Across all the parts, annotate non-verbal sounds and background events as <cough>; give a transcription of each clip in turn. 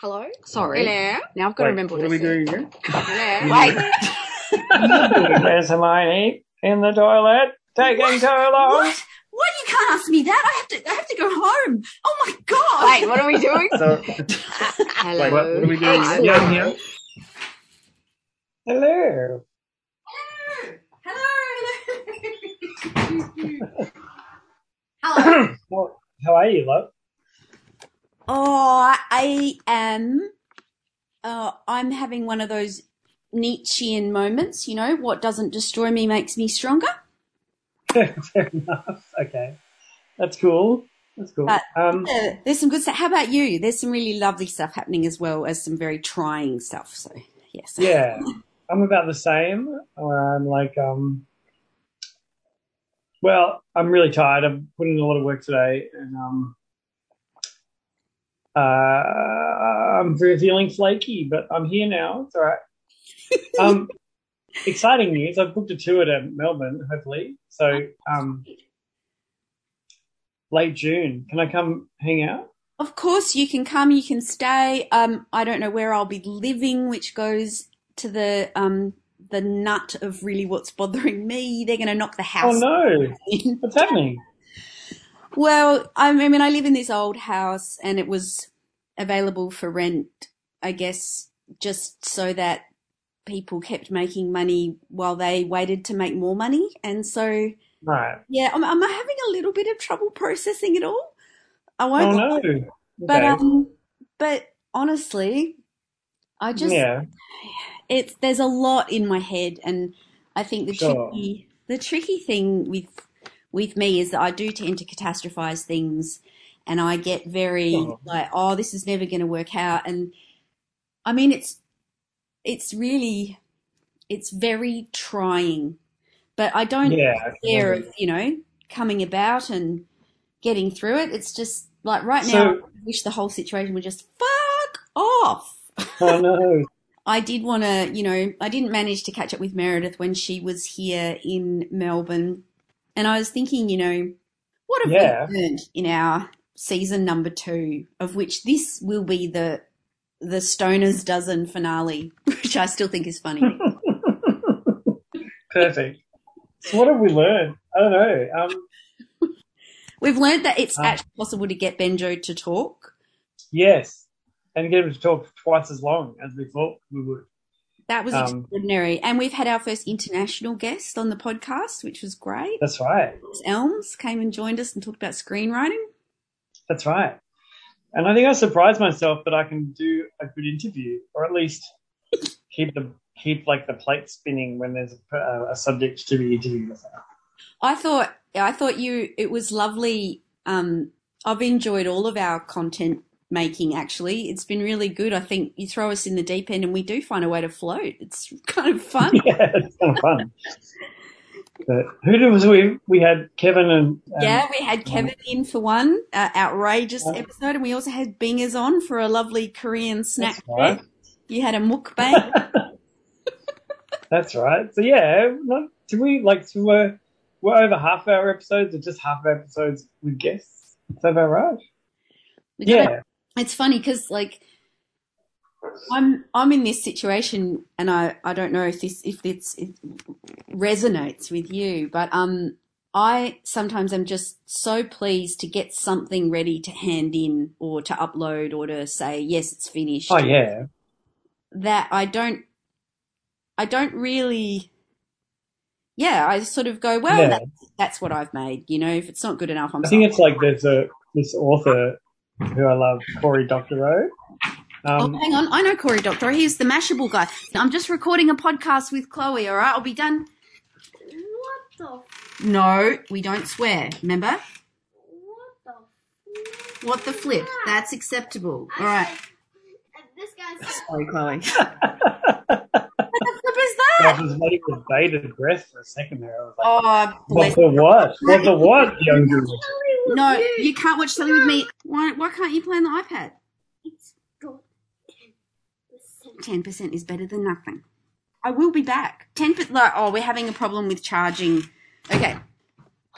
Hello? Sorry. Hello? Now I've got to remember what what, are we I said. doing here? Hello? Wait. <laughs> There's Hermione in the toilet taking too long. What? What? You can't ask me that. I have to. I have to go home. Oh my god. Wait, what are we doing? So, <laughs> Hello? wait, what, what are we doing? Hello? Yeah, here. Hello. Hello. Hello. How, <coughs> how are you, love? Oh, I am. Uh, I'm having one of those Nietzschean moments. You know, what doesn't destroy me makes me stronger. <laughs> Fair enough. Okay, that's cool. That's cool. But- um, Uh, there's some good stuff. How about you? There's some really lovely stuff happening as well as some very trying stuff. So yes. <laughs> yeah, I'm about the same. Where I'm like, um, well, I'm really tired. I've put in a lot of work today, and um, uh, I'm feeling flaky, but I'm here now. It's all right. Um, <laughs> exciting news! I've booked a tour to Melbourne. Hopefully, so um, late June. Can I come hang out? Of course, you can come, you can stay. Um, I don't know where I'll be living, which goes to the um the nut of really what's bothering me. They're going to knock the house. Oh no! What's happening? Well, I mean, I live in this old house, and it was available for rent. I guess just so that people kept making money while they waited to make more money, and so Right. yeah, I'm, I'm having a little bit of trouble processing it all. I Oh won't. no! But Okay. um, but honestly, I just yeah. it's there's a lot in my head, and I think the Sure. tricky the tricky thing with with me is that I do tend to catastrophize things, and I get very Sure. like, oh, this is never going to work out, and I mean it's it's really it's very trying, but I don't Yeah. care of you know coming about and getting through it. It's just like right now, I wish the whole situation would just fuck off. Oh know. <laughs> I did want to, you know, I didn't manage to catch up with Meredith when she was here in Melbourne, and I was thinking, you know, what have Yeah. we learned in our season number two, of which this will be the the Stoners Dozen finale, <laughs> which I still think is funny. Perfect. So what have we learned? I don't know. Um, We've learned that it's Ah. actually possible to get Benjo to talk. yes, and get him to talk twice as long as we thought we would. That was Um, extraordinary. And we've had our first international guest on the podcast, which was great. That's right. Elms came and joined us and talked about screenwriting. That's right. And I think I surprised myself that I can do a good interview, or at least keep the keep like the plate spinning when there's a, a subject to be interviewed about. I thought I thought you it was lovely. Um, I've enjoyed all of our content making. Actually, it's been really good. I think you throw us in the deep end, and we do find a way to float. It's <laughs> kind of fun. <laughs> yeah, it's kind of fun. <laughs> But who did was we? We had Kevin and, and yeah, we had Kevin in for one uh, outrageous Yeah. episode, and we also had Bingers on for a lovely Korean snack. Right. You had a mukbang. That's right. So yeah, not, do we like so we're we're over half our episodes or just half our episodes with guests? Is that about right? We Yeah. It's funny because like I'm I'm in this situation and I I don't know if this if it's it resonates with you but um I sometimes am just so pleased to get something ready to hand in or to upload or to say yes it's finished Oh yeah. that I don't I don't really yeah I sort of go well Yeah. that's, that's what I've made you know if it's not good enough I'm I think sorry. it's like there's a this author who I love, Cory Doctorow. Um, oh, hang on. I know Corey Doctor. He's the Mashable guy. I'm just recording a podcast with Chloe, all right? I'll be done. What the? No, we don't swear. Remember? What the? What the flip? That's acceptable. All right. This guy's. <laughs> Sorry, Chloe. I <laughs> What the flip is that? was waiting with bated breath for a second there. I was like, Oh, bless. what the what? What the <laughs> what, young guru? No, you can't watch telly with me. Why, why can't you play on the iPad? It's got ten percent. 10% is better than nothing. I will be back. 10%. Like, oh, we're having a problem with charging. Okay.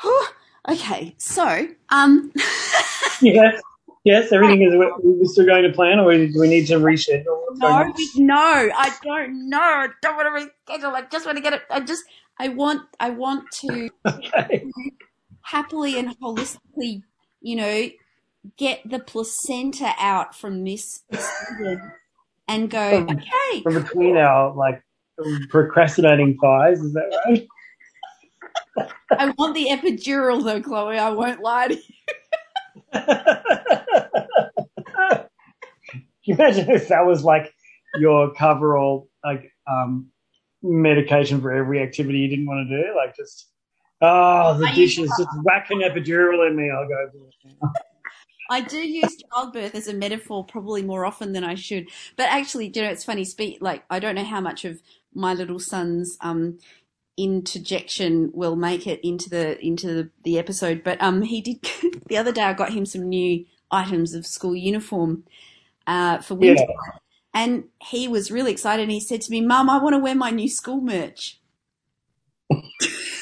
Whew. Okay. So, um, <laughs> Yes. Yes, everything is. Are still going to plan, or do we need to reschedule? No, no, I don't know. I don't want to reschedule. I just want to get it. I just, I want, I want to <laughs> Okay. <laughs> happily and holistically, you know, get the placenta out from this and go, From- okay, From between our like procrastinating thighs, is that right? I want the epidural though, Chloe. I won't lie to you. <laughs> Can you imagine if that was like your coverall, like um, medication for every activity you didn't want to do? Like just, oh, the dishes, just whack an epidural in me. I'll go. do it now. <laughs> I do use childbirth as a metaphor probably more often than I should. But actually, you know, it's funny. Speak like I don't know how much of my little son's um, interjection will make it into the into the, the episode. But um, he did <laughs> the other day. I got him some new items of school uniform uh, for winter, Yeah. and he was really excited. And he said to me, "Mum, I want to wear my new school merch." <laughs>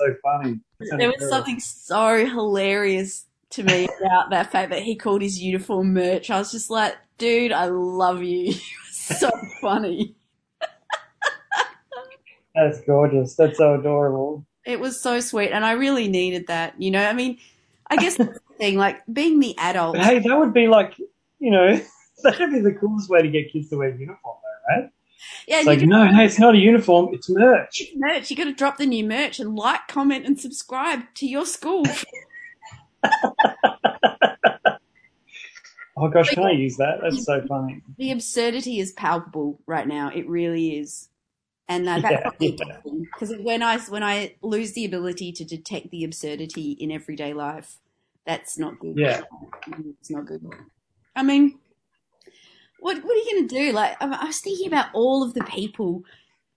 So funny. There was something so hilarious to me about that fact that he called his uniform merch. I was just like, dude, I love you. <laughs> So <laughs> funny. That's gorgeous. That's so adorable. It was so sweet. And I really needed that. You know, I mean, I guess that's the thing, like being the adult. But hey, that would be like, you know, <laughs> that would be the coolest way to get kids to wear uniform, though, right? Yeah, It's like, no, hey, it's not a uniform, it's merch. do merch. You got to drop the new merch and like, comment, and subscribe to your school. <laughs> <laughs> Oh gosh, can I use that? That's so funny. the absurdity is palpable right now. It really is. And uh, that's Yeah, yeah. because when I when I lose the ability to detect the absurdity in everyday life, that's not good. Yeah. it's not good. I mean, what what are you going to do? Like, I was thinking about all of the people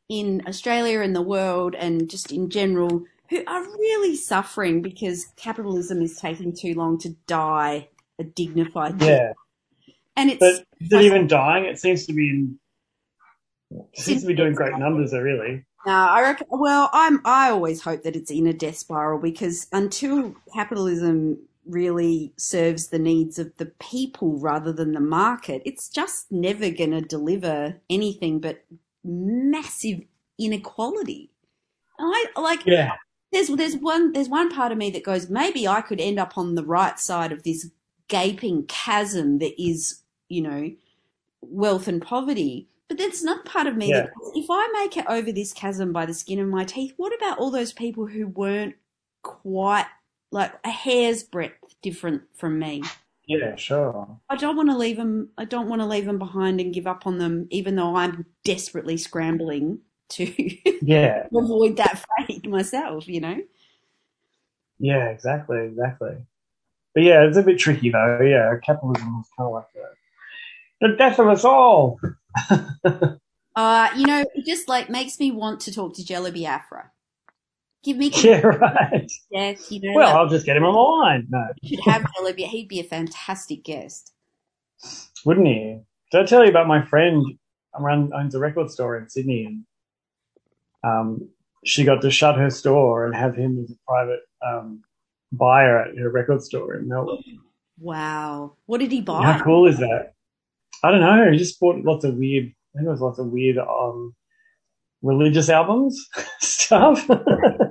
in Australia and the world, and just in general, who are really suffering because capitalism is taking too long to die a dignified death. Yeah. And it's But is it even dying? It seems to be in, it seems to be doing great numbers, though, really. No, I reckon. Well, I'm. I always hope that it's in a death spiral because until capitalism really serves the needs of the people rather than the market, it's just never going to deliver anything but massive inequality. And I like. Yeah. There's there's one there's one part of me that goes maybe I could end up on the right side of this gaping chasm that is you know wealth and poverty. But there's another part of me Yeah. that if I make it over this chasm by the skin of my teeth, what about all those people who weren't quite like a hair's breadth different from me? Yeah, sure. I don't want to leave them. I don't want to leave them behind and give up on them, even though I'm desperately scrambling to <laughs> Yeah. avoid that fate myself. You know. Yeah, exactly, exactly. But yeah, it's a bit tricky though. Yeah, capitalism is kind of like the, the death of us all. <laughs> Uh, you know, it just like makes me want to talk to Jello Biafra. Give me <laughs> Yeah, right. death, you know. Well, like, I'll just get him on the line. No, you should have Biafra. He'd be a fantastic guest. wouldn't he? Did I tell you about my friend? Run owns a record store in Sydney, and um, she got to shut her store and have him as a private um, buyer at her record store in Melbourne. Wow. What did he buy? How cool is that? I don't know. He just bought lots of weird. I think it was lots of weird um, religious albums <laughs> stuff, <laughs>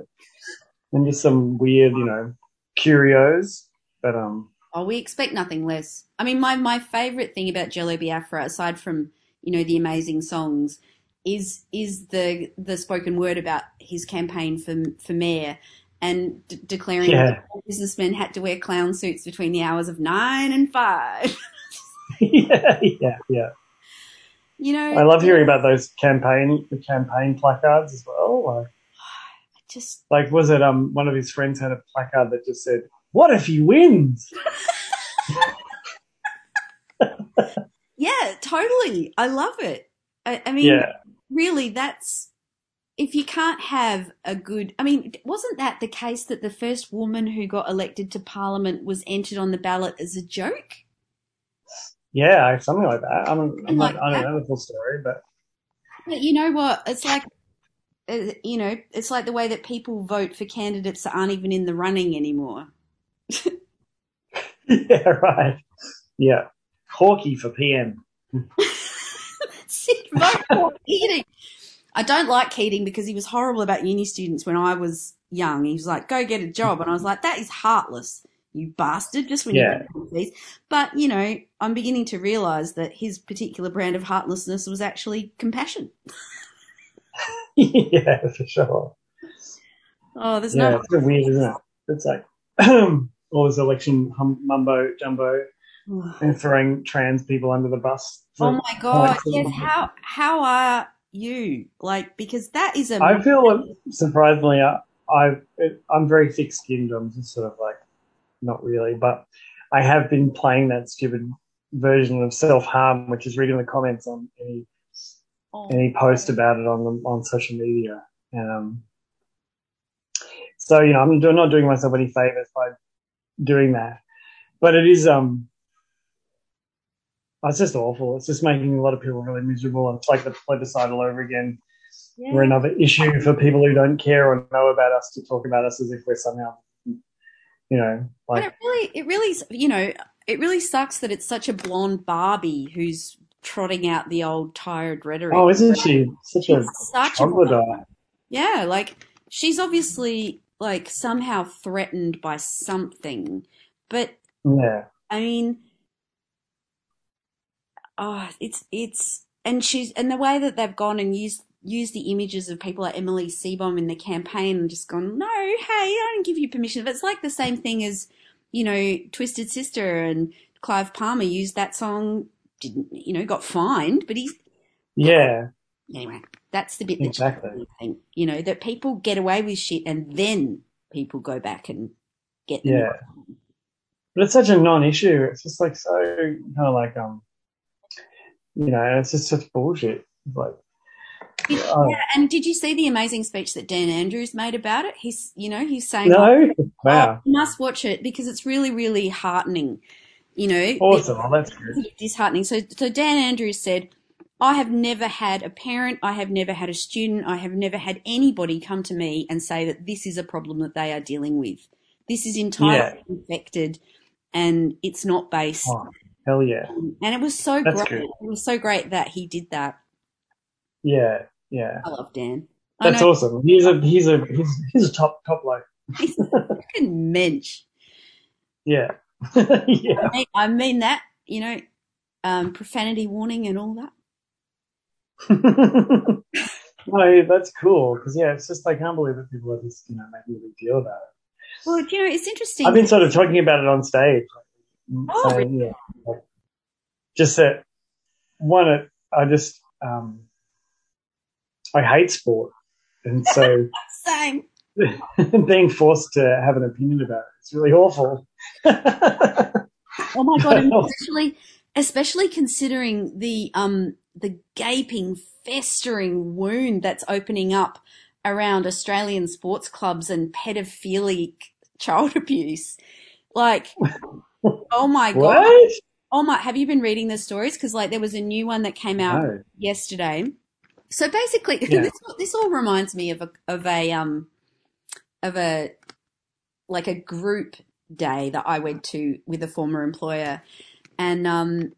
and just some weird, you know, curios. But um, Oh, we expect nothing less. I mean, my, my favorite thing about Jello Biafra, aside from, you know, the amazing songs, is is the the spoken word about his campaign for for mayor and d- declaring Yeah. that businessmen had to wear clown suits between the hours of nine and five. <laughs> <laughs> yeah, yeah, yeah. You know, I love hearing about those campaign the campaign placards as well. Like, just like was it um one of his friends had a placard that just said, "What if he wins?" <laughs> yeah, totally. I love it. I, I mean, Yeah, really, that's if you can't have a good. I mean, wasn't that the case that the first woman who got elected to parliament was entered on the ballot as a joke? yeah, something like that. I'm, I'm Like not, I don't know the full story, but But you know what? It's like, Uh, you know, it's like the way that people vote for candidates that aren't even in the running anymore. <laughs> yeah, right. Yeah. Hawkey for PM. Sit <laughs> vote for Keating. I don't like Keating because he was horrible about uni students when I was young. He was like, "Go get a job," and I was like, "That is heartless, you bastard!" Just when Yeah. you get these. But you know, I'm beginning to realise that his particular brand of heartlessness was actually compassion. <laughs> <laughs> yeah, for sure. Oh, there's Yeah, no. it's weird, isn't it? It's like <clears throat> all this election hum- mumbo jumbo and throwing trans people under the bus. Oh my god! Like, Yes, how how are you? Like because that is a. I feel surprisingly, uh, I, I I'm very thick-skinned. I'm just sort of like not really, but I have been playing that stupid version of self-harm, which is reading the comments on any Oh. any post about it on the, on social media. Um, so you know, I'm not doing myself any favors by doing that, but it is um, it's just awful. It's just making a lot of people really miserable, and it's like the plebiscite all over again. Yeah. We're another issue for people who don't care or know about us to talk about us as if we're somehow, you know, And like it really, it really, you know, it really sucks that it's such a blonde Barbie who's trotting out the old tired rhetoric. oh, isn't she such a such troglodyte? yeah, like she's obviously like somehow threatened by something, but Yeah, I mean, oh, it's it's and she's and the way that they've gone and used used the images of people like Emily Seebohm in the campaign and just gone, no, hey, I don't give you permission. But it's like the same thing as you know, Twisted Sister and Clive Palmer used that song. Didn't you know? Got fined, but he's yeah, anyway. That's the bit that Exactly. You know that people get away with shit and then people go back and get them. yeah. But it's such a non-issue. It's just like so kind of like um, you know, it's just such bullshit. It's like, oh, Yeah, and did you see the amazing speech that Dan Andrews made about it? He's, you know, he's saying, no, "Oh, wow, you must watch it because it's really, really heartening." You know, awesome. Well, oh, that's good. disheartening. So, so Dan Andrews said, "I have never had a parent, I have never had a student, I have never had anybody come to me and say that this is a problem that they are dealing with. This is entirely infected, and it's not based." Oh, hell yeah, And it was so That's great. good. It was so great that he did that. yeah, yeah. I love Dan. I That's know awesome. He's a he's a he's, he's a top top bloke. he's a <laughs> fucking mensch. Yeah, <laughs> yeah. I mean, I mean that, you know, um, profanity warning and all that. <laughs> no, that's cool because yeah, it's just I can't believe that people are just you know making a big deal about it. Well, you know, it's interesting. I've been sort of talking about it on stage, like, Oh, saying, yeah, just that one. It, I just um, I hate sport, and so <laughs> Same. being forced to have an opinion about it, really awful. Oh my god, <laughs> especially, especially considering the um the gaping, festering wound that's opening up around Australian sports clubs and pedophilic child <laughs> abuse. Like, oh my god. what? Oh my, have you been reading the stories? Because like there was a new one that came out No. yesterday. So basically, <laughs> Yeah. this, this all reminds me of a of a um of a like a group day that I went to with a former employer, and um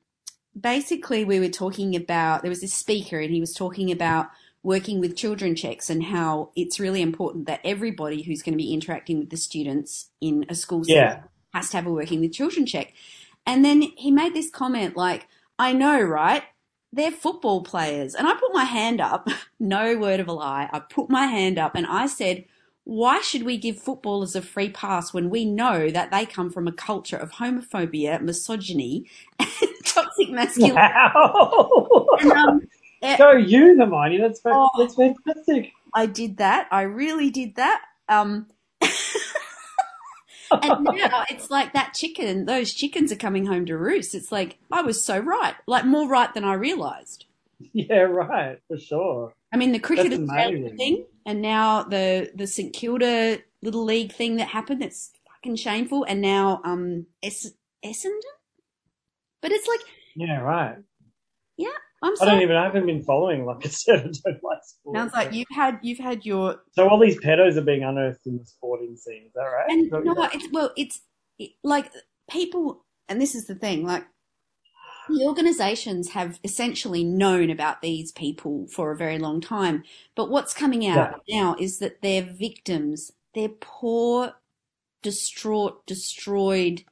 basically we were talking about there was this speaker and he was talking about working with children checks and how it's really important that everybody who's going to be interacting with the students in a school setting Yeah. has to have a working with children check. And then he made this comment like, I know, right? They're football players. And I put my hand up, <laughs> no word of a lie. I put my hand up and I said, why should we give footballers a free pass when we know that they come from a culture of homophobia, misogyny, <laughs> and toxic masculinity? Wow. And, um, <laughs> eh, Go you, Hermione. That's, oh, that's fantastic. I did that. I really did that. Um, <laughs> and now it's like that chicken, those chickens are coming home to roost. It's like, I was so right, like more right than I realized. Yeah, right, for sure. I mean, the cricket Australia amazing. thing, and now the, the St Kilda little league thing that happened, it's fucking shameful. And now, um, Es- Essendon? But it's like, Yeah, right. Yeah. I'm sorry. I don't even. I haven't been following. Like I said, I don't like sport. Sounds like you've had, you've had your, So all these pedos are being unearthed in the sporting scene. Is that right? and Is that what no, it's, well, it's, like people, and this is the thing, like the organizations have essentially known about these people for a very long time. But what's coming out now is that they're victims. They're poor, distraught, destroyed.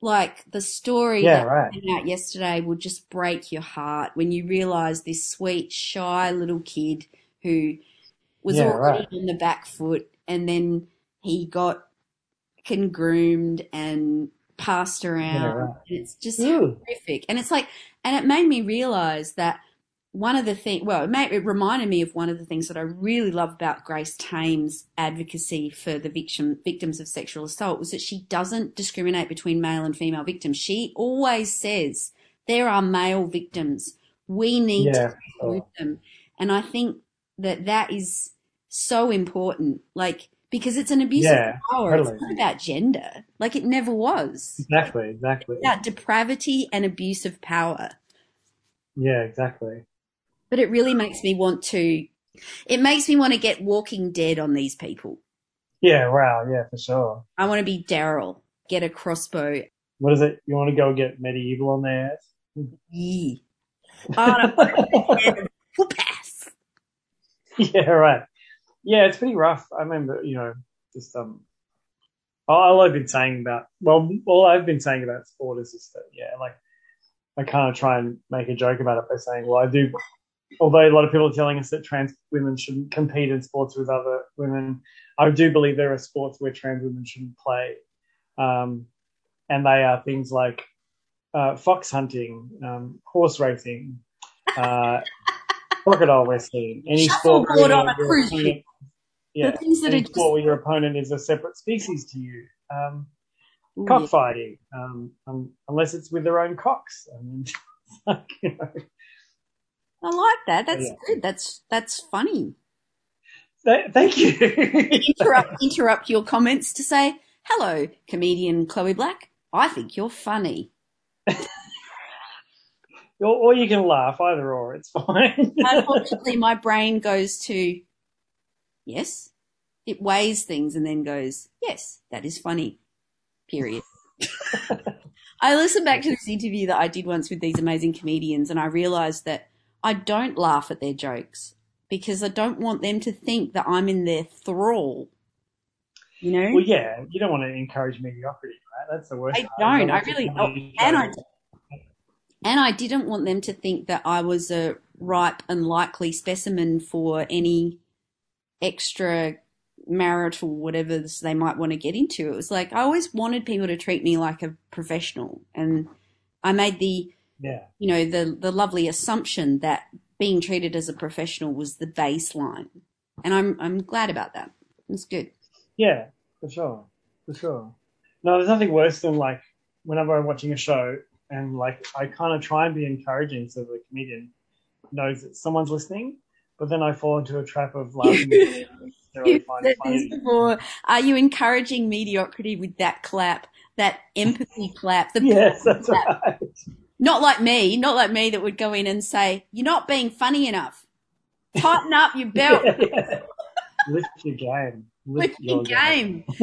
Like the story Yeah, that right. came out yesterday will just break your heart when you realize this sweet, shy little kid who was Yeah, already right. on the back foot and then he got con groomed and passed around. Yeah, right. And it's just Ooh. horrific. And it's like, and it made me realize that one of the things, well, it, made, it reminded me of one of the things that I really love about Grace Tame's advocacy for the victim, victims of sexual assault was that she doesn't discriminate between male and female victims. She always says there are male victims. We need Yeah. to include them. And I think that that is so important. Like, because it's an abuse Yeah, of power. It's totally. not about gender. Like it never was. Exactly. Exactly. About depravity and abuse of power. Yeah. Exactly. But it really makes me want to, it makes me want to get Walking Dead on these people. Yeah. Wow. Yeah. For sure. I want to be Daryl, get a crossbow. What is it? You want to go get medieval on their ass? Yeah. I want to <laughs> full pass. <laughs> yeah, right. Yeah, it's pretty rough. I remember, you know, just um, all I've been saying about, well, all I've been saying about sport is just that, yeah, like I kind of try and make a joke about it by saying, well, I do, although a lot of people are telling us that trans women shouldn't compete in sports with other women, I do believe there are sports where trans women shouldn't play, um, and they are things like uh, fox hunting, um, horse racing. Uh, crocodile wrestling, any sport where on a your cruise opponent- ship. yeah, The things that any are just- where your opponent is a separate species to you. Um, Ooh, cockfighting, um, um, unless it's with their own cocks. I mean, <laughs> like, you know, I like that. That's Yeah. good. That's that's funny. Th- thank you. Interrupt <laughs> interrupt your comments to say, "Hello, comedian Chloe Black. I think you're funny." <laughs> or, or you can laugh, either or. It's <laughs> fine. Unfortunately, my brain goes to yes. It weighs things and then goes, yes, that is funny. Period. <laughs> I listened back to this interview that I did once with these amazing comedians and I realized that I don't laugh at their jokes because I don't want them to think that I'm in their thrall. You know? well, yeah, you don't want to encourage mediocrity, right? That's the worst. I part. don't. I really. And I and I didn't want them to think that I was a ripe and likely specimen for any extra marital whatever they might want to get into. It was like I always wanted people to treat me like a professional, and I made the yeah, you know the the lovely assumption that being treated as a professional was the baseline, and I'm I'm glad about that. It's good. Yeah, for sure, for sure. No, there's nothing worse than like whenever I'm watching a show and like I kind of try and be encouraging so the comedian knows that someone's listening, but then I fall into a trap of laughing. at what they You've find said funny. this before. Are you encouraging mediocrity with that clap, that empathy clap? The Yes, that's right. Not like me, not like me that would go in and say, "You're not being funny enough. Tighten up your belt. Yeah, <laughs> yeah. Lift your game. Lift your game." <laughs>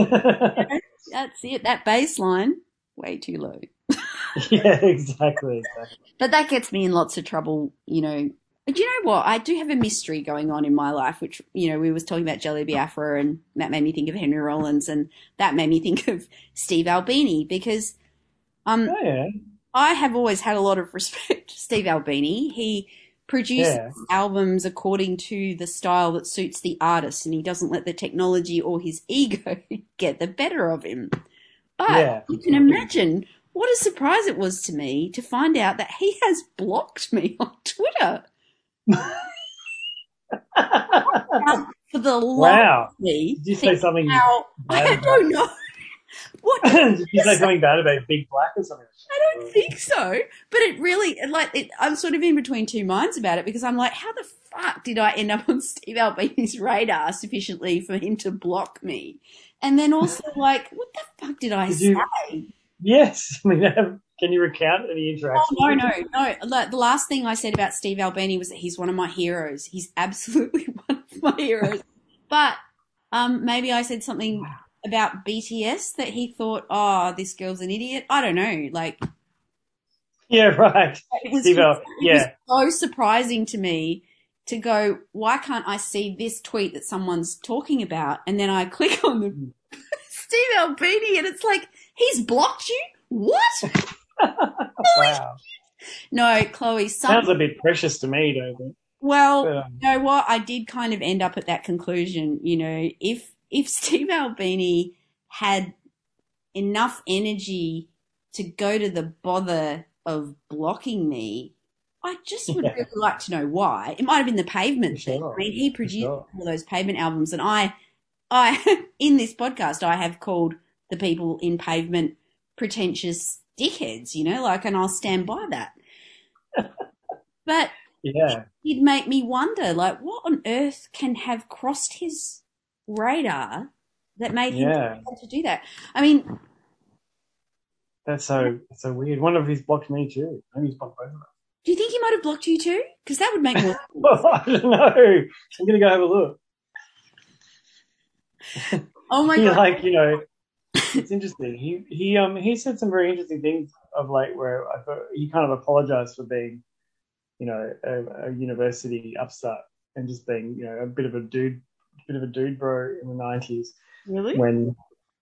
That's it. That baseline, way too low. <laughs> yeah, exactly, exactly. But that gets me in lots of trouble, you know. But you know what? I do have a mystery going on in my life, which, you know, we was talking about Jello Biafra and that made me think of Henry Rollins and that made me <laughs> think of Steve Albini because um Oh yeah, I have always had a lot of respect for Steve Albini. He produces Yeah. albums according to the style that suits the artist and he doesn't let the technology or his ego <laughs> get the better of him. But Yeah. you can imagine what a surprise it was to me to find out that he has blocked me on Twitter <laughs> for the wow. of me. Did you say something? How bad I don't know. <laughs> What <laughs> Did you say something bad about Big Black or something? I don't think so. But it really, like, it, I'm sort of in between two minds about it because I'm like, how the fuck did I end up on Steve Albini's radar sufficiently for him to block me? And then also, like, what the fuck did I Did say? you- Yes. <laughs> I mean, can you recount any Oh, no, no, no. Like, the last thing I said about Steve Albini was that he's one of my heroes. He's absolutely <laughs> one of my heroes. But um, maybe I said something about BTS that he thought, oh, this girl's an idiot? I don't know. Like, Yeah, <laughs> right. it was, Steve-O, it was yeah. so surprising to me to go, why can't I see this tweet that someone's talking about? And then I <laughs> click on the <laughs> Steve Albini and it's like, he's blocked you? What? <laughs> wow. No, Chloe, some, Sounds a bit precious to me, though. but- well, but, um, you know what? I did kind of end up at that conclusion. You know, if if Steve Albini had enough energy to go to the bother of blocking me, I just would really like to know why. It might have been the pavement For thing. I mean, he produced sure. all those pavement albums, and I, I <laughs> in this podcast, I have called the people in pavement pretentious dickheads. You know, like, and I'll stand by that. but <laughs> yeah. it'd make me wonder, like, what on earth can have crossed his radar that made him Yeah. want to do that? I mean, That's so that's so weird. One of he's blocked me too. Maybe he's blocked both of us. Do you think he might have blocked you too? Because that would make more. <laughs> Well, I don't know. I'm gonna go have a look. <laughs> oh my god! like you know it's interesting he he um he said some very interesting things of late where i thought he kind of apologized for being you know a, a university upstart and just being you know a bit of a dude bit of a dude bro in the 90s really? when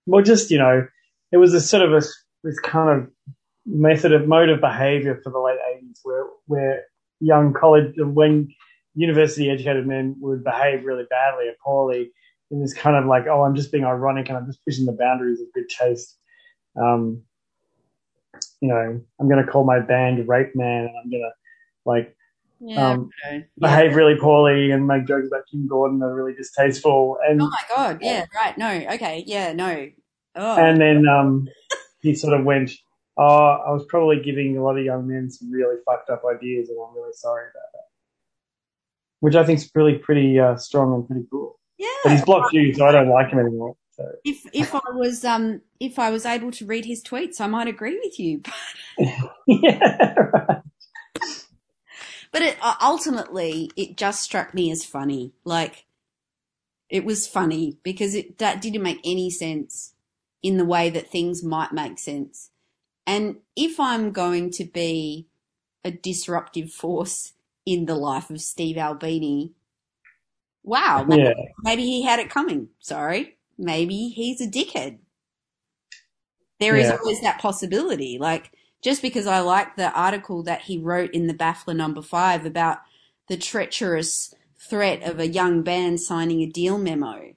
well just you know it was a sort of a this kind of method of mode of behavior for the late 80s where where young college when university educated men would behave really badly or poorly in this kind of like oh i'm just being ironic and i'm just pushing the boundaries of good taste um you know i'm going to call my band rape man and i'm going to like Yeah. um, okay. behave really poorly and make jokes about kim gordon that are really distasteful and Oh my god! Yeah. Right. No. Okay. Yeah. No. Oh. And then um, he sort of went, "Oh, I was probably giving a lot of young men some really fucked up ideas, and I'm really sorry about that." Which I think is really pretty uh, strong and pretty cool. Yeah, but he's blocked you, so I don't like him anymore. So If if I was um if I was able to read his tweets, I might agree with you. <laughs> yeah, right. But it, uh, ultimately, it just struck me as funny. Like, it was funny because it that didn't make any sense in the way that things might make sense. And if I'm going to be a disruptive force in the life of Steve Albini, wow, maybe, yeah, maybe he had it coming. Sorry. Maybe he's a dickhead. There is Yeah. always that possibility. Like, just because I like the article that he wrote in the Baffler number five about the treacherous threat of a young band signing a deal memo.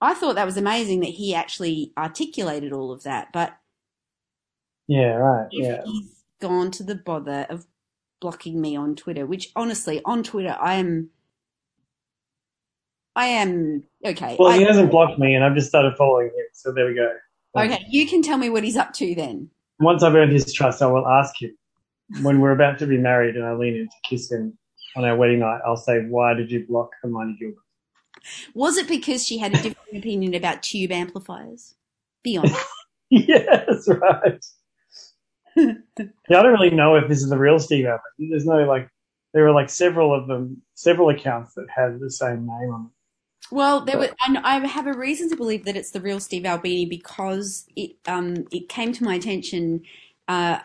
I thought that was amazing that he actually articulated all of that. But yeah, right, if yeah, he's gone to the bother of blocking me on Twitter, which honestly, on Twitter, I am, I am okay. Well, I- he hasn't blocked me, and I've just started following him. So there we go. Okay, you can tell me what he's up to then. Once I've earned his trust, I will ask him when we're about to be married, and I lean in to kiss him on our wedding night. I'll say, "Why did you block Hermione Gilbert?" Was it because she had a different opinion about tube amplifiers? Be <laughs> honest. yes, right. Yeah, I don't really know if this is the real Steve Albini. There's no like, there were like several of them, several accounts that had the same name on them. Well, there were, and I have a reason to believe that it's the real Steve Albini because it um it came to my attention uh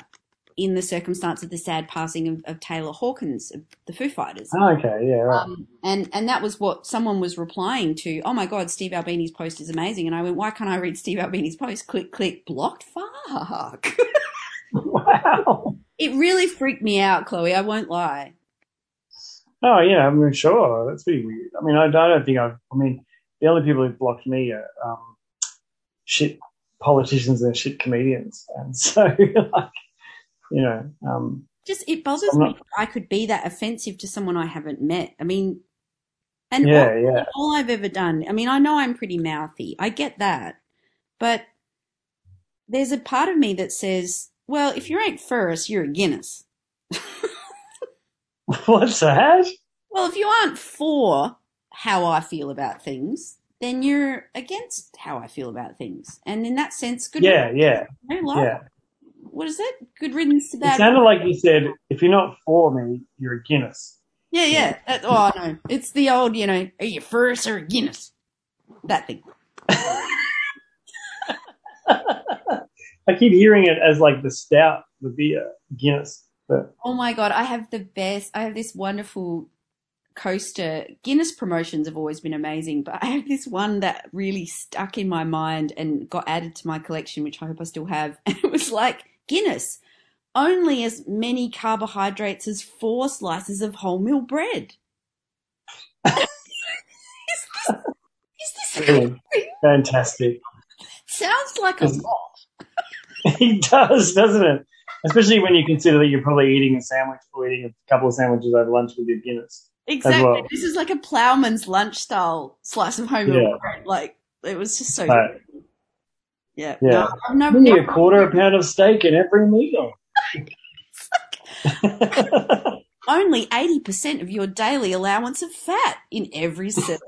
in the circumstance of the sad passing of, of Taylor Hawkins of the Foo Fighters. Oh, okay, yeah, right. Um, and and that was what someone was replying to. Oh my God, Steve Albini's post is amazing. And I went, why can't I read Steve Albini's post? Click, click, blocked. Fuck. <laughs> wow. it really freaked me out, Chloe. I won't lie. Oh yeah, I mean, sure, that's pretty weird. I mean, I, I don't think I've. I mean, the only people who've blocked me are um, shit politicians and shit comedians, and <laughs> so like, you know, um, Just it bothers I'm me. I could be that offensive to someone I haven't met. I mean, and yeah, all, yeah, all I've ever done. I mean, I know I'm pretty mouthy. I get that, but there's a part of me that says, well, if you ain't first, you're a Guinness. <laughs> What's that? Well, if you aren't for how I feel about things, then you're against how I feel about things. And in that sense, good. Yeah, yeah, riddance, like, yeah. What is it? Good riddance to that. It sounded like you said, if you're not for me, you're a Guinness. Yeah, yeah. That, uh, oh no, it's the old, you know, are you first or a Guinness? That thing. <laughs> I keep hearing it as like the stout, the beer, Guinness. But Oh my god, I have the best. I have this wonderful coaster. Guinness promotions have always been amazing, but I have this one that really stuck in my mind and got added to my collection, which I hope I still have. <laughs> And it was like Guinness, only as many carbohydrates as four slices of wholemeal bread. <laughs> <laughs> is this, is this really fantastic. sounds like a lot. <laughs> it does, doesn't it? Especially when you consider that you're probably eating a sandwich or eating a couple of sandwiches over lunch with your Guinness. Exactly. well. This is like a ploughman's lunch style slice of wholemeal Yeah. bread. Like it was just so Right. good. Yeah. Yeah. No, never, Maybe a quarter a pound of steak in every meal. <laughs> <laughs> only 80% of your daily allowance of fat in every serve.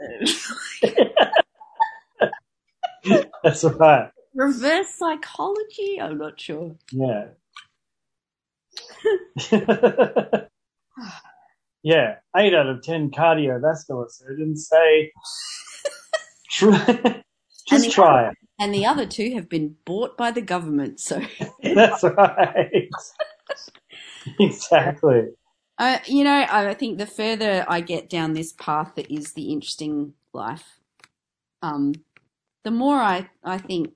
That's right. Reverse psychology? I'm not sure. Yeah. <laughs> yeah. Eight out of ten cardiovascular surgeons say <laughs> tr- And just try it. And the other two have been bought by the government. So, <laughs> That's right. exactly. uh, you know, I think the further I get down this path that is the interesting life, um, the more I, I think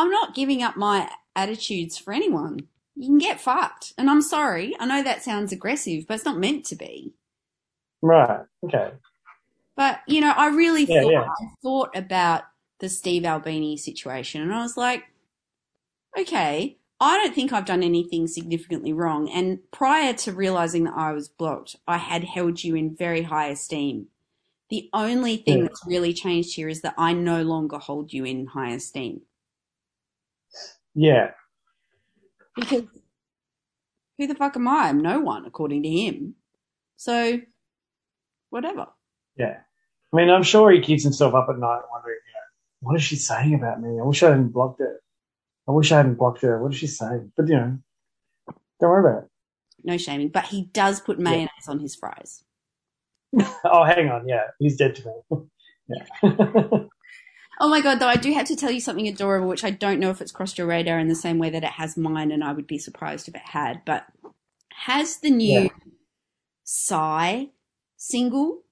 I'm not giving up my attitudes for anyone. You can get fucked. And I'm sorry. I know that sounds aggressive, but it's not meant to be. Right. Okay. But you know, I really Yeah, thought yeah. I thought about the Steve Albini situation, and I was like, okay, I don't think I've done anything significantly wrong. And prior to realizing that I was blocked, I had held you in very high esteem. The only thing Yeah. that's really changed here is that I no longer hold you in high esteem Yeah. because who the fuck am I? I'm no one, according to him. So, whatever. Yeah. I mean, I'm sure he keeps himself up at night wondering, you know, what is she saying about me? I wish I hadn't blocked her. I wish I hadn't blocked her. What is she saying? But, you know, don't worry about it. No shaming, but he does put mayonnaise on his fries. <laughs> Oh, hang on. Yeah. He's dead to me. <laughs> yeah. <laughs> Oh my god, though, I do have to tell you something adorable, which I don't know if it's crossed your radar in the same way that it has mine, and I would be surprised if it had. But has the new Yeah. Psy single?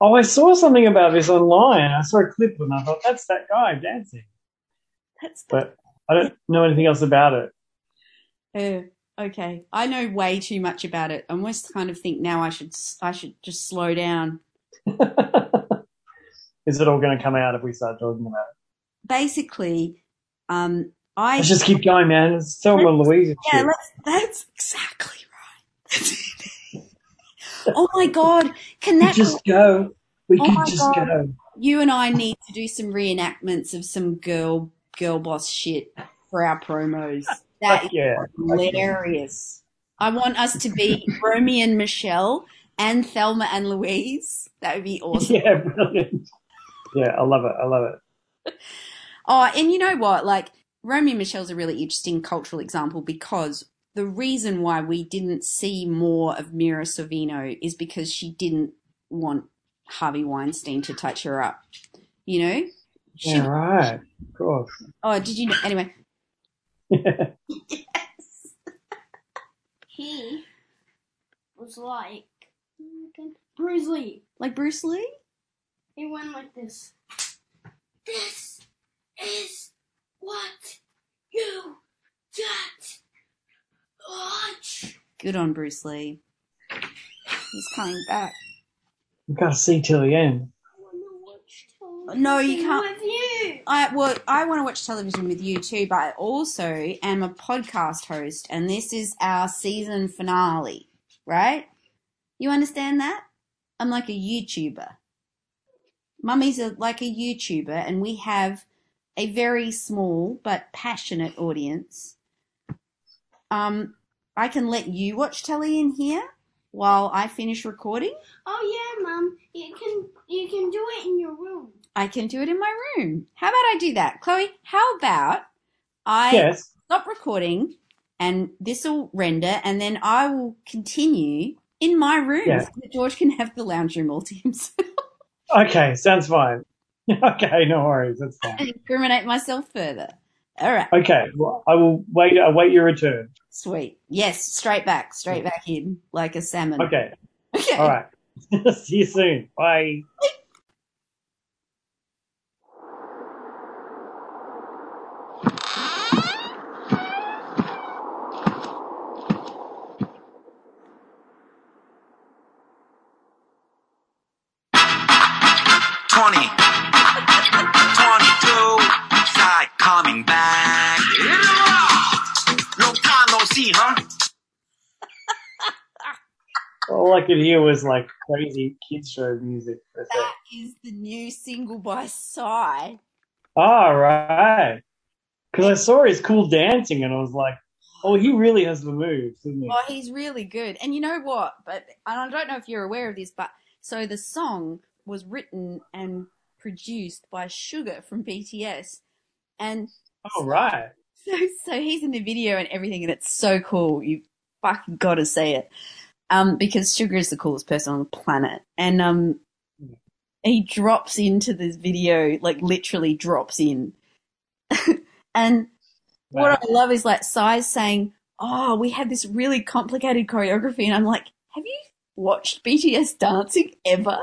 oh, I saw something about this online. I saw a clip and I thought, that's that guy dancing. That's the, But I don't know anything else about it. oh, okay. I know way too much about it. I almost kind of think now I should I should just slow down. <laughs> is it all going to come out if we start talking about it? Basically, um, I Let's just keep going, man. It's Thelma and Louise. yeah, let's, that's exactly right. <laughs> oh my god, can We that just go. We Oh could just God. go. you and I need to do some reenactments of some girl girl boss shit for our promos. That is Yeah. hilarious. I want us to be Romy and Michelle and Thelma and Louise. That would be awesome. <laughs> Yeah, brilliant. Yeah, I love it. I love it. <laughs> Oh, and you know what? Like Romy and Michelle's a really interesting cultural example because the reason why we didn't see more of Mira Sorvino is because she didn't want Harvey Weinstein to touch her up. You know? She, Yeah, right. Of course. Oh, did you know? Anyway, <laughs> Yes. He was like oh Bruce Lee. like Bruce Lee? He went like this. This is what you get. Watch. Good on Bruce Lee. He's coming back. you've got to see till the end. I wanna watch television No, you can't. With you. I well, I want to watch television with you too, but I also am a podcast host, and this is our season finale, right? You understand that? I'm like a YouTuber. Mummy's a, like a YouTuber, and we have a very small but passionate audience. Um, I can let you watch telly in here while I finish recording. Oh yeah, Mum. You can you can do it in your room. I can do it in my room. How about I do that? Chloe, how about I Yes. stop recording and this will render and then I will continue in my room Yeah. so that George can have the lounge room all to himself <laughs> Okay, sounds fine. <laughs> okay, no worries. That's fine. and <laughs> incriminate myself further. All right. Okay, well, I will wait. I Await your return. Sweet. Yes, straight back, straight back in like a salmon. Okay, <laughs> Okay. all right. See you soon. Bye. Could hear was like crazy kids show music. For a sec. That is the new single by Psy. All right. Because I saw his cool dancing and I was like, oh, he really has the moves, doesn't he? Oh, he's really good. And you know what? But and I don't know if you're aware of this, but so the song was written and produced by Suga from BTS, and All right. <laughs> so so he's in the video and everything, and it's so cool. You fucking got to see it. Um, because Suga is the coolest person on the planet, and um, he drops into this video like literally drops in, <laughs> and what I love is like Psy's saying, "Oh, we had this really complicated choreography," and I'm like, "Have you watched BTS dancing ever?"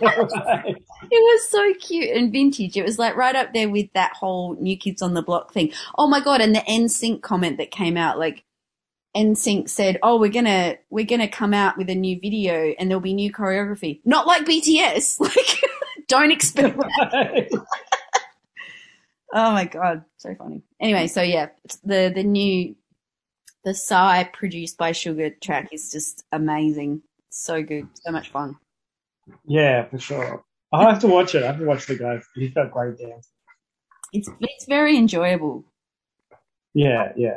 Right. <laughs> <laughs> it was so cute and vintage. It was like right up there with that whole New Kids on the Block thing. Oh my god! And the NSYNC comment that came out, like NSYNC said, "Oh, we're gonna we're gonna come out with a new video and there'll be new choreography, not like BTS. <laughs> Like, don't expect that." <laughs> Oh my god, so funny. Anyway, so yeah, the the new the Psy produced by Suga track is just amazing. So good, so much fun. yeah, for sure. I'll have to watch it. I have to watch the guys. He's got great dance. It's it's very enjoyable. Yeah, yeah.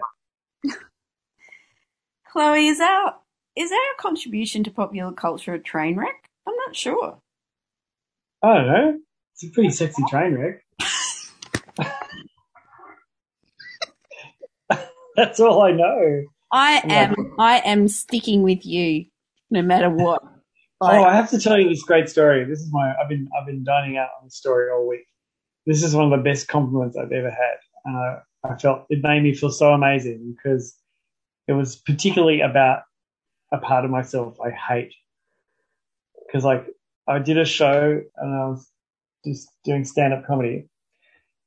Chloe, is our is our contribution to popular culture a train wreck? I'm not sure. I don't know. It's a pretty sexy train wreck. <laughs> That's all I know. I I'm am I am sticking with you no matter what. <laughs> Oh, I have to tell you this great story. This is my I've been I've been dining out on the story all week. This is one of the best compliments I've ever had, and I, I felt it made me feel so amazing because it was particularly about a part of myself I hate. Because like I did a show and I was just doing stand up comedy,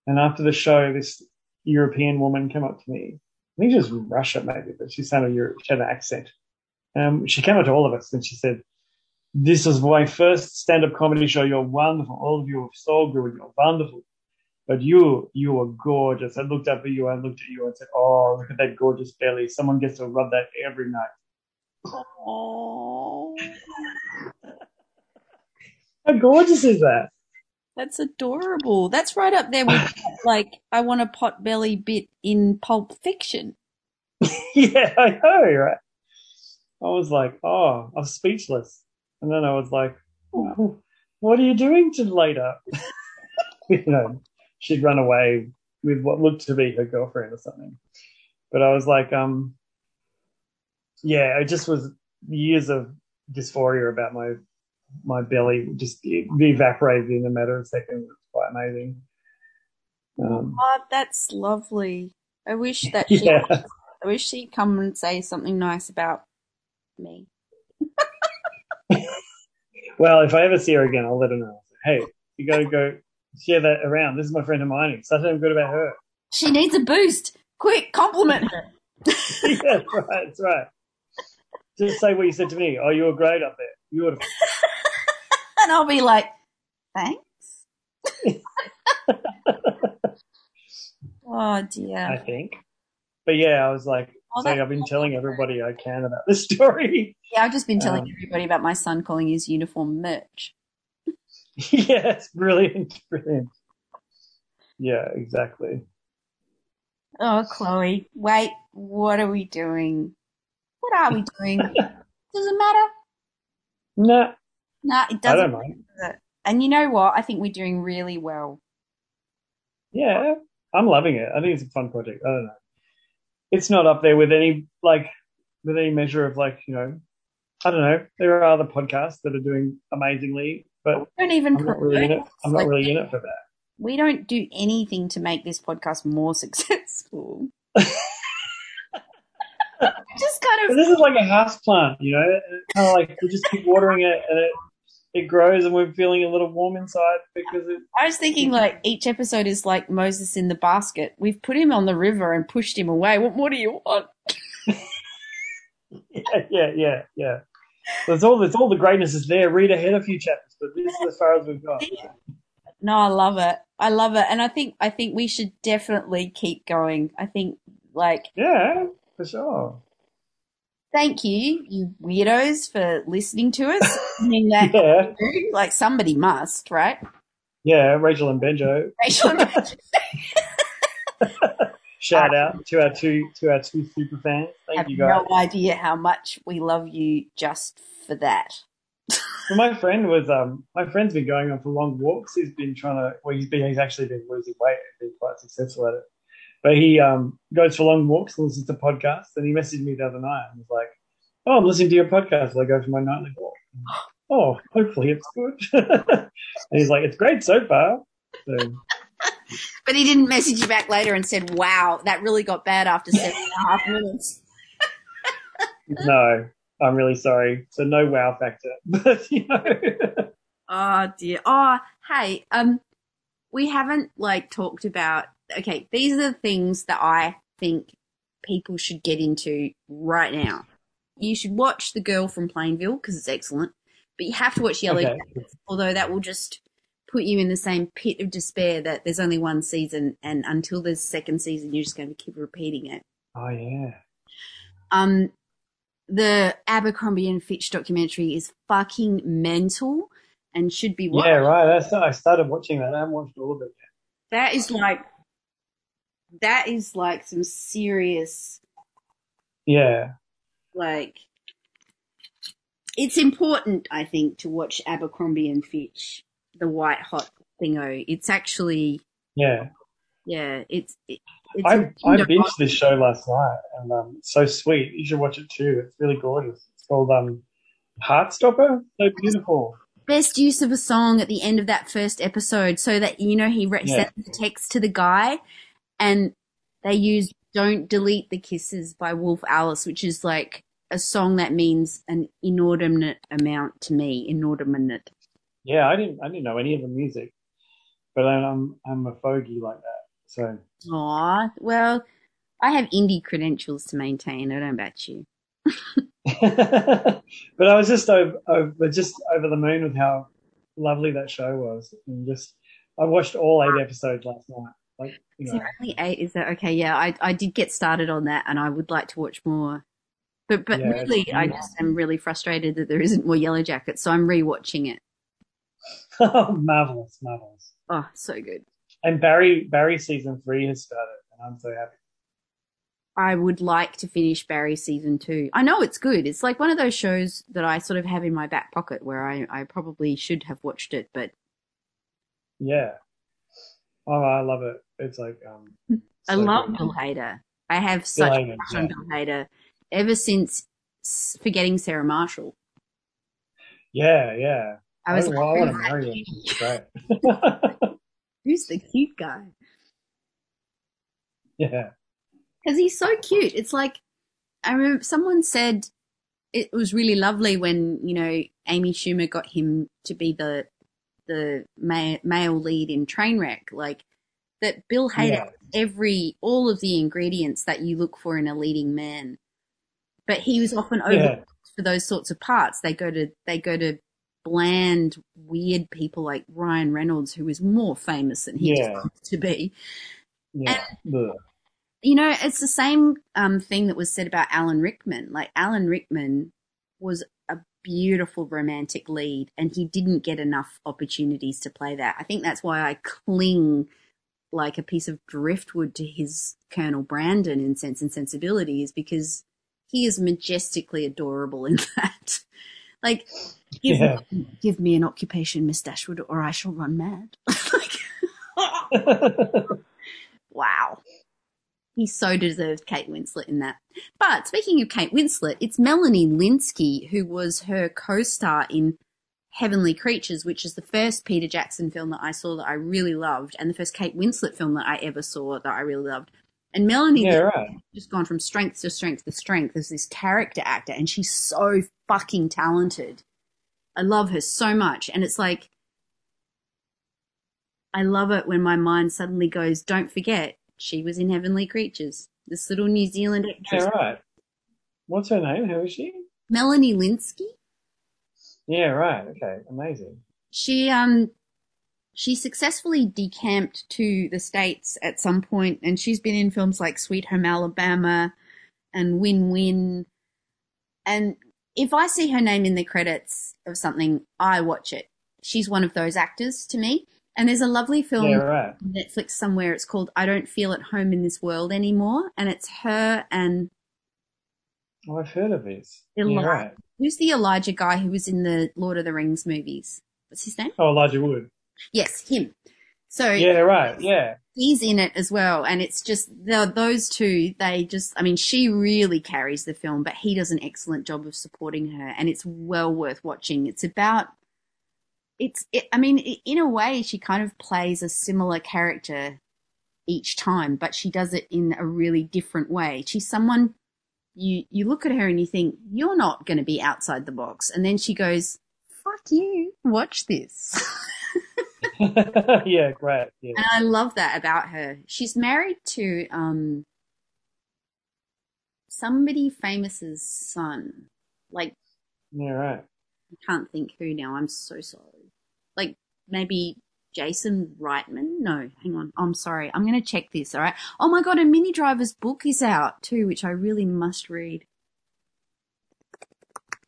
and after the show, this European woman came up to me. I think she was from Russia maybe, but she sounded Europe. She had an accent. Um, she came up to all of us and she said, this is my first stand-up comedy show. You're wonderful. All of you are so good. You're wonderful. But you, you were gorgeous. I looked up at you. I looked at you and said, oh, look at that gorgeous belly. Someone gets to rub that every night. Oh, How gorgeous is that? that's adorable. That's right up there with like I want a pot belly bit in Pulp Fiction. <laughs> yeah, I know, right? I was like, oh, I was speechless. And then I was like, oh, what are you doing to later? <laughs> you know, she'd run away with what looked to be her girlfriend or something. But I was like, um, yeah, it just was years of dysphoria about my my belly just evaporated in a matter of seconds. It's quite amazing. Um, Oh, that's lovely. I wish that <laughs> she, yeah, I wish she'd come and say something nice about me. <laughs> well, if I ever see her again, I'll let her know. Hey, you got to go share that around. This is my friend Hermione. Say something good about her. She needs a boost. Quick, compliment her. <laughs> yeah, right. That's right. Just say what you said to me. Oh, you were great up there. You Beautiful. <laughs> And I'll be like, thanks. <laughs> oh dear. I think. But yeah, I was like, Oh, saying I've been telling everybody I can about this story. Yeah, I've just been telling Um, everybody about my son calling his uniform merch. <laughs> it's brilliant. Brilliant. Yeah, exactly. Oh, Chloe, wait, what are we doing? What are we doing? <laughs> Does it matter? No, No, it doesn't. don't mind. And you know what? I think we're doing really well. Yeah, I'm loving it. I think it's a fun project. I don't know. It's not up there with any like with any measure of like you know. I don't know. There are other podcasts that are doing amazingly, but Don't even I'm not really in it. I'm not like- really in it for that. we don't do anything to make this podcast more <laughs> successful. <laughs> just kind of this is like a house plant, you know. Kind of like we just keep watering it, and it it grows, and we're feeling a little warm inside because it. I was thinking like each episode is like Moses in the basket. We've put him on the river and pushed him away. What more do you want? <laughs> Yeah, yeah, yeah, yeah. So it's all it's all the greatness is there. Read ahead a few chapters, but this is as far as we've got. No, I love it. I love it. And I think I think we should definitely keep going. I think like Yeah, for sure. thank you, you weirdos, for listening to us. That <laughs> Yeah, like somebody must, right? yeah. Rachel and Benjo, Rachel and <laughs> shout out to our two to our two super fans. Thank have you guys. I have no idea how much we love you just for that. Well, my friend was um my friend's been going on for long walks. He's been trying to well he's been he's actually been losing weight and been quite successful at it. But he um goes for long walks and listens to podcasts and he messaged me the other night and was like, Oh, I'm listening to your podcast while I go for my nightly walk. Oh, hopefully it's good. <laughs> and he's like, It's great so far. So But he didn't message you back later and said, "Wow, that really got bad after seven and a half minutes." <laughs> no, I'm really sorry. So no wow factor. <laughs> But you know Oh dear. Oh, hey, um, we haven't like talked about. Okay, these are the things that I think people should get into right now. You should watch The Girl from Plainville because it's excellent, but you have to watch Yellow Okay. Jackets, although that will just put you in the same pit of despair that there's only one season, and until there's a second season, you're just going to keep repeating it. Oh yeah. Um, the Abercrombie and Fitch documentary is fucking mental and should be watched. Yeah, right. That's I started watching that. I haven't watched all of it yet. That is like that is like some serious Yeah. like it's important I think to watch Abercrombie and Fitch, the white hot thingo. It's actually Yeah. yeah, it's it, it's I I binged this show last night, and um, it's so sweet. You should watch it too. It's really gorgeous. It's called um, Heartstopper. So beautiful. best use of a song at the end of that first episode so that you know he re- Yeah. sent the text to the guy and they used don't delete the kisses by wolf alice which is like a song that means an inordinate amount to me inordinate Yeah, I didn't I didn't know any of the music, but I'm I'm a fogey like that. So. Aw, well i have indie credentials to maintain. I don't bet you. <laughs> <laughs> But I was just over, over just over the moon with how lovely that show was, and just I watched all eight episodes last night. Like you is know, only eight? Is that okay yeah I, I did get started on that and i would like to watch more. But but Yeah, really i just am really frustrated that there isn't more yellow jackets so i'm rewatching it <laughs> marvelous, marvelous. oh so good And Barry Barry season three has started, and I'm so happy. I would like to finish Barry season two. I know it's good. It's like one of those shows that I sort of have in my back pocket where I, I probably should have watched it, but Yeah. Oh, I love it. It's like um. <laughs> I love good. Bill Hader. I have such a Hader, crush on yeah. Bill Hader ever since Forgetting Sarah Marshall. Yeah, yeah. I was oh, like, well, I want to "Who's marry him. <laughs> <laughs> Who's the cute guy? yeah. Because he's so cute. It's like, I remember someone said it was really lovely when, you know, Amy Schumer got him to be the the ma- male lead in Trainwreck. Like, that Bill Hader Yeah. every, all of the ingredients that you look for in a leading man. But he was often Yeah. overlooked for those sorts of parts. They go to, they go to bland, weird people like Ryan Reynolds, who is more famous than he Yeah. to be Yeah. Ugh. you know, it's the same um, thing that was said about Alan Rickman. Like Alan Rickman was a beautiful romantic lead, and he didn't get enough opportunities to play that. I think that's why I cling like a piece of driftwood to his Colonel Brandon in Sense and Sensibility, is because he is majestically adorable in <laughs> that. Like, give, Yeah. me, give me an occupation, Miss Dashwood, or I shall run mad. <laughs> like, <laughs> Wow. He so deserved Kate Winslet in that. But speaking of Kate Winslet, it's Melanie Lynskey who was her co-star in Heavenly Creatures, which is the first Peter Jackson film that I saw that I really loved, and the first Kate Winslet film that I ever saw that I really loved. And Melanie Yeah, right. just gone from strength to strength to strength as this character actor, and she's so fucking talented. I love her so much, and it's like I love it when my mind suddenly goes, "Don't forget, she was in Heavenly Creatures." This little New Zealand actress, Yeah, right. What's her name? Who is she? Melanie Lynskey. Yeah, right. Okay, amazing. She um she successfully decamped to the states at some point, and she's been in films like Sweet Home Alabama and Win Win. And if I see her name in the credits of something, I watch it. She's one of those actors to me. And there's a lovely film Yeah, right. on Netflix somewhere. It's called I Don't Feel at Home in This World Anymore. And it's her and Oh, I've heard of this. Elijah. Yeah, right. who's the Elijah guy who was in the Lord of the Rings movies? What's his name? Oh, Elijah Wood. Yes, him. So Yeah, right. Yeah. he's in it as well. And it's just the, those two, they just, I mean, she really carries the film, but he does an excellent job of supporting her. And it's well worth watching. It's about, it's, it, I mean, in a way, she kind of plays a similar character each time, but she does it in a really different way. She's someone you, you look at her and you think, you're not going to be outside the box. And then she goes, fuck you, watch this. <laughs> <laughs> yeah, great. Yeah. And I love that about her. She's married to um somebody famous's son. Like Yeah, right. I can't think who now. I'm so sorry. Like maybe Jason Reitman? No, hang on. I'm sorry. I'm going to check this, all right? Oh my god, a Minnie Driver's book is out too, which I really must read.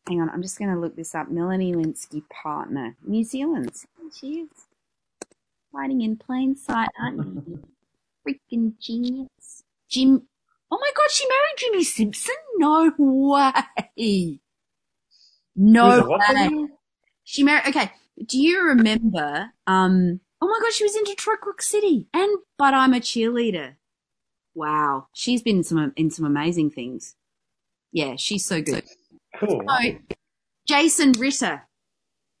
Hang on, I'm just going to look this up. Melanie Lynskey, partner. New Zealand. She is. Hiding in plain sight, aren't you? Freaking genius. Jim. Oh my god, she married Jimmy Simpson? No way. No Who's it, what way. She married. Okay, do you remember? Um. Oh my god, she was in Detroit Rock City, and but I'm a cheerleader. Wow, she's been in some in some amazing things. Yeah, she's so good. Cool. So, Jason Ritter.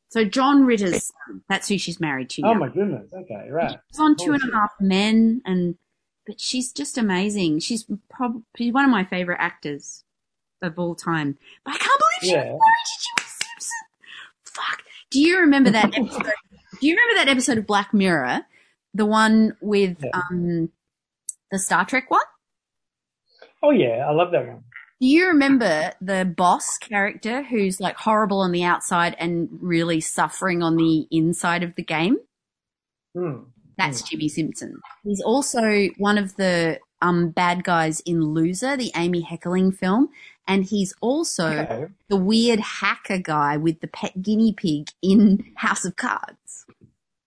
So John Ritter's son. That's who she's married to. Oh now. my goodness. Okay, right. She's on Two and a Half Men, and but she's just amazing. She's probably she's one of my favorite actors of all time. But I can't believe she Yeah. was married to Jimmy Simpson. Fuck. Do you remember that <laughs> episode? do you remember that episode of Black Mirror, the one with Yeah. um the Star Trek one? Oh yeah, I love that one. Do you remember the boss character who's like horrible on the outside and really suffering on the inside of the game? Hmm. That's Jimmy Simpson. He's also one of the um, bad guys in Loser, the Amy Heckerling film, and he's also Okay. the weird hacker guy with the pet guinea pig in House of Cards.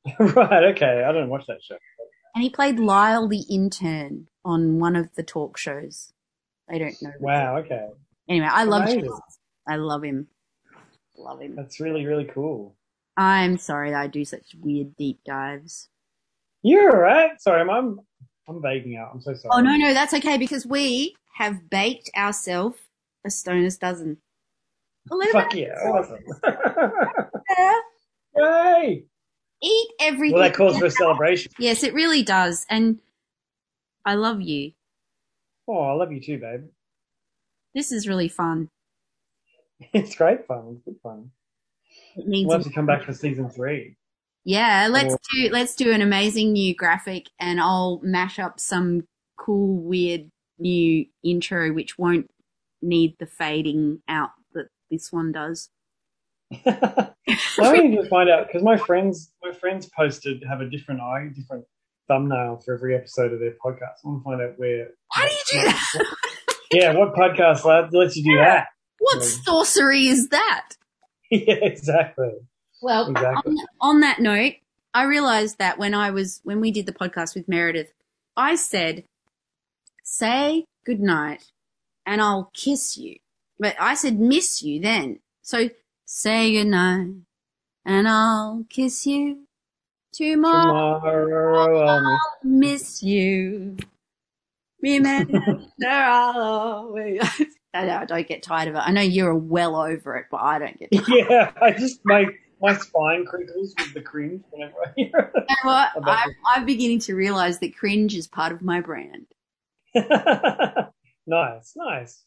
<laughs> right. Okay. I didn't watch that show. And he played Lyle the intern on one of the talk shows. I don't know. Wow. Okay. Anyway, I love Amazing. I love him. Love him. That's really really cool. I'm sorry that I do such weird deep dives. You're all right. Sorry, I'm I'm, I'm vaguing out. I'm so sorry. Oh no, no, that's okay because we have baked ourselves a stoner's dozen. A little Fuck bit yeah! Awesome. there. <laughs> Yay! Eat everything. Well, that calls for a celebration. yes, it really does, and I love you. Oh, I love you too, babe. This is really fun. <laughs> It's great fun. It's good fun. It needs. We'll have to come back for season three. yeah, let's Or- do let's do an amazing new graphic, and I'll mash up some cool, weird new intro, which won't need the fading out that this one does. <laughs> I need to find out because my friends, my friends posted have a different eye, different thumbnail for every episode of their podcast. I want to find out where. How do you do that? Yeah, what podcast lad lets you do that? what Yeah. sorcery is that? <laughs> yeah, exactly. Well, Exactly. on, on that note, I realized that when I was when we did the podcast with Meredith, I said, "Say good night, and I'll kiss you." But I said, "Miss you." Then, so say good night, and I'll kiss you. Tomorrow, Tomorrow I'll miss you. Remember, <laughs> I'll always. <laughs> I know, I don't get tired of it. I know you're well over it, but I don't get tired. Yeah, I just my my spine crinkles with the cringe whenever I hear. You know what? I'm, I'm beginning to realize that cringe is part of my brand. <laughs> nice, nice.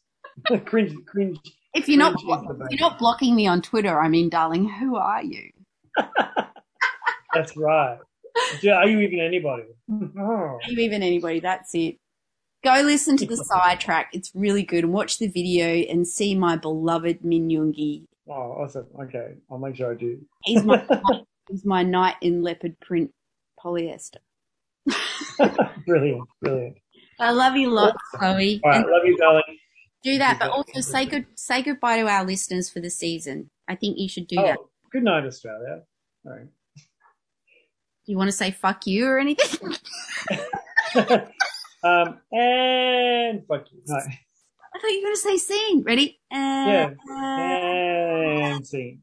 cringe, cringe. If you're not, Cringe if you're not blocking me on Twitter, I mean, darling, who are you? That's right. Are you even anybody? Oh. <laughs> Are you even anybody? That's it. Go listen to the sidetrack. It's really good. And watch the video and see my beloved Min Yoongi. Oh, awesome. Okay, I'll make sure I do. He's my <laughs> he's my knight in leopard print polyester. <laughs> brilliant, brilliant. I love you lots, Chloe. All right, And love you, darling. do that, but also say good say goodbye to our listeners for the season. I think you should do Oh, that. good night, Australia. All right. You want to say fuck you or anything? <laughs> <laughs> um, and fuck you. No. I thought you were going to say scene. Ready? Yeah. Uh, And scene.